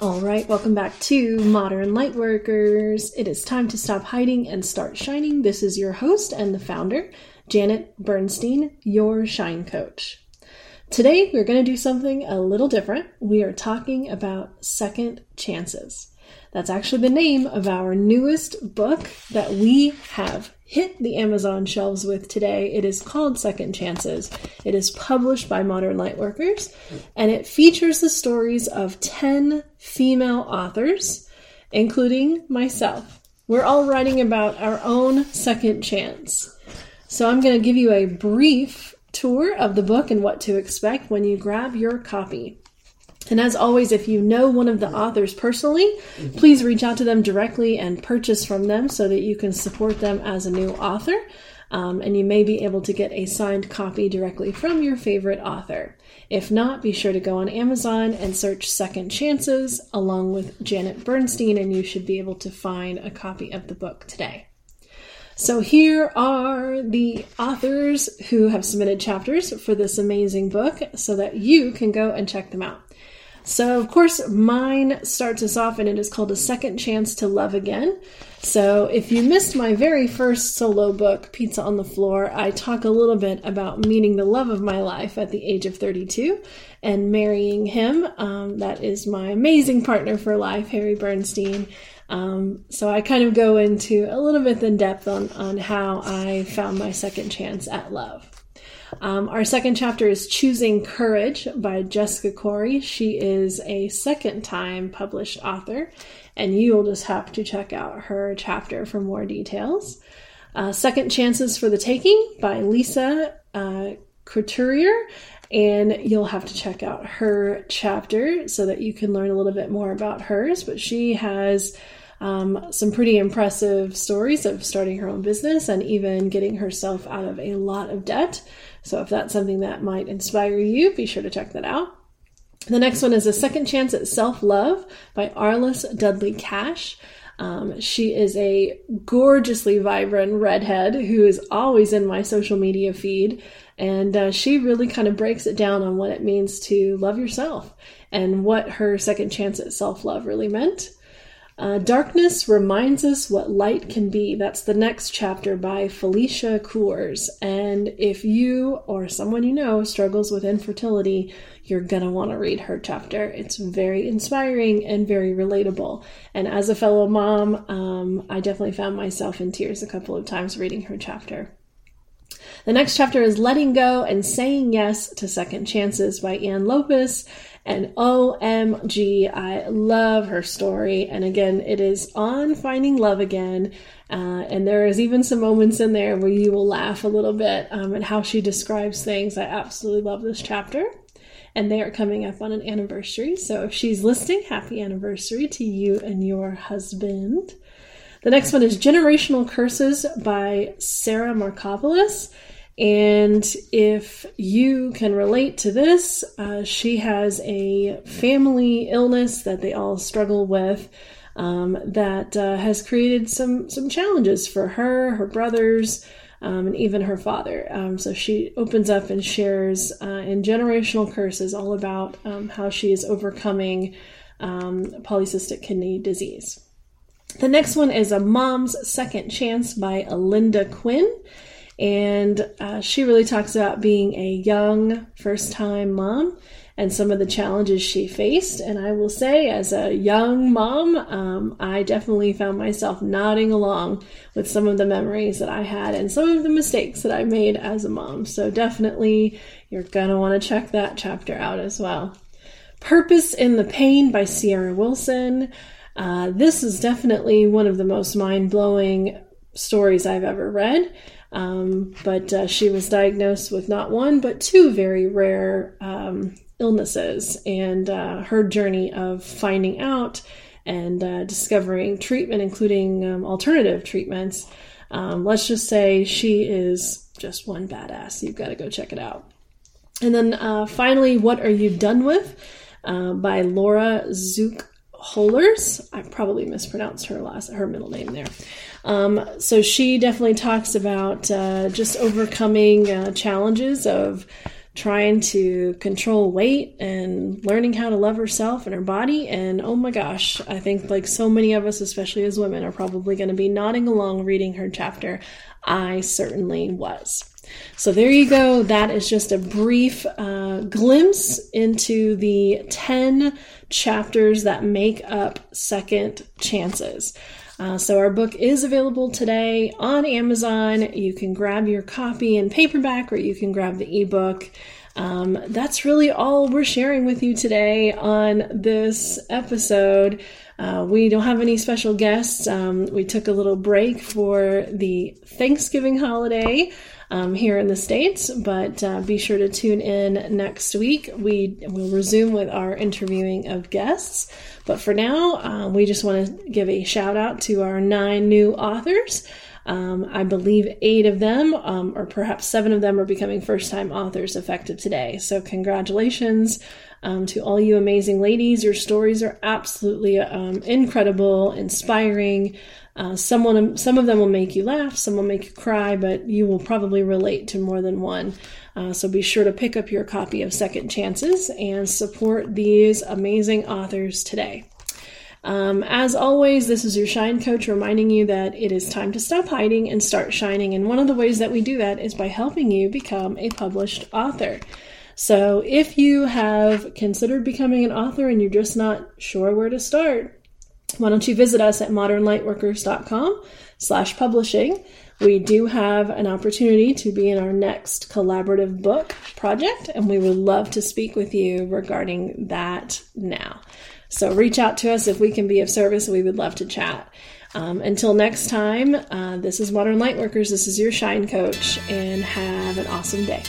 All right, welcome back to Modern Lightworkers. It is time to stop hiding and start shining. This is your host and the founder, Janet Bernstein, your shine coach. Today, we're going to do something a little different. We are talking about second chances. That's actually the name of our newest book that we have hit the Amazon shelves with today. It is called Second Chances. It is published by Modern Lightworkers and it features the stories of 10 female authors, including myself. We're all writing about our own second chance. So I'm going to give you a brief tour of the book and what to expect when you grab your copy. And as always, if you know one of the authors personally, please reach out to them directly and purchase from them so that you can support them as a new author. Um, and you may be able to get a signed copy directly from your favorite author. If not, be sure to go on Amazon and search Second Chances along with Janet Bernstein, and you should be able to find a copy of the book today. So here are the authors who have submitted chapters for this amazing book so that you can go and check them out. So, of course, mine starts us off and it is called A Second Chance to Love Again. So, if you missed my very first solo book, Pizza on the Floor, I talk a little bit about meeting the love of my life at the age of 32 and marrying him. Um, that is my amazing partner for life, Harry Bernstein. Um, so, I kind of go into a little bit in depth on, on how I found my second chance at love. Um, our second chapter is Choosing Courage by Jessica Corey. She is a second time published author, and you will just have to check out her chapter for more details. Uh, second Chances for the Taking by Lisa uh, Couturier, and you'll have to check out her chapter so that you can learn a little bit more about hers. But she has um, some pretty impressive stories of starting her own business and even getting herself out of a lot of debt. So if that's something that might inspire you, be sure to check that out. The next one is A Second Chance at Self Love by Arliss Dudley Cash. Um, she is a gorgeously vibrant redhead who is always in my social media feed. And uh, she really kind of breaks it down on what it means to love yourself and what her second chance at self love really meant. Uh, Darkness reminds us what light can be. That's the next chapter by Felicia Coors. And if you or someone you know struggles with infertility, you're going to want to read her chapter. It's very inspiring and very relatable. And as a fellow mom, um, I definitely found myself in tears a couple of times reading her chapter. The next chapter is Letting Go and Saying Yes to Second Chances by Ann Lopez. And OMG, I love her story. And again, it is on finding love again. Uh, and there is even some moments in there where you will laugh a little bit um, at how she describes things. I absolutely love this chapter. And they are coming up on an anniversary. So if she's listening, happy anniversary to you and your husband. The next one is Generational Curses by Sarah Markopoulos. And if you can relate to this, uh, she has a family illness that they all struggle with um, that uh, has created some some challenges for her, her brothers, um, and even her father. Um, so she opens up and shares uh, in generational curses all about um, how she is overcoming um, polycystic kidney disease. The next one is A Mom's Second Chance by Alinda Quinn. And uh, she really talks about being a young first time mom and some of the challenges she faced. And I will say, as a young mom, um, I definitely found myself nodding along with some of the memories that I had and some of the mistakes that I made as a mom. So definitely, you're going to want to check that chapter out as well. Purpose in the Pain by Sierra Wilson. Uh, this is definitely one of the most mind blowing stories I've ever read. Um, but uh, she was diagnosed with not one, but two very rare um, illnesses. And uh, her journey of finding out and uh, discovering treatment, including um, alternative treatments, um, let's just say she is just one badass. You've got to go check it out. And then uh, finally, What Are You Done With? Uh, by Laura Zook Holers. I probably mispronounced her last her middle name there. Um, so she definitely talks about uh, just overcoming uh, challenges of trying to control weight and learning how to love herself and her body. And oh my gosh, I think like so many of us, especially as women, are probably going to be nodding along reading her chapter. I certainly was. So there you go. That is just a brief uh, glimpse into the 10 chapters that make up Second Chances. Uh, so our book is available today on Amazon. You can grab your copy in paperback or you can grab the ebook. Um, that's really all we're sharing with you today on this episode. Uh, we don't have any special guests. Um, we took a little break for the Thanksgiving holiday um, here in the States, but uh, be sure to tune in next week. We will resume with our interviewing of guests. But for now, uh, we just want to give a shout out to our nine new authors. Um, I believe eight of them, um, or perhaps seven of them, are becoming first time authors effective today. So, congratulations um, to all you amazing ladies. Your stories are absolutely um, incredible, inspiring. Uh, someone, some of them will make you laugh, some will make you cry, but you will probably relate to more than one. Uh, so be sure to pick up your copy of Second Chances and support these amazing authors today. Um, as always, this is your Shine Coach reminding you that it is time to stop hiding and start shining. And one of the ways that we do that is by helping you become a published author. So if you have considered becoming an author and you're just not sure where to start, why don't you visit us at modernlightworkers.com slash publishing. We do have an opportunity to be in our next collaborative book project, and we would love to speak with you regarding that now. So reach out to us if we can be of service. We would love to chat. Um, until next time, uh, this is Modern Lightworkers. This is your Shine Coach, and have an awesome day.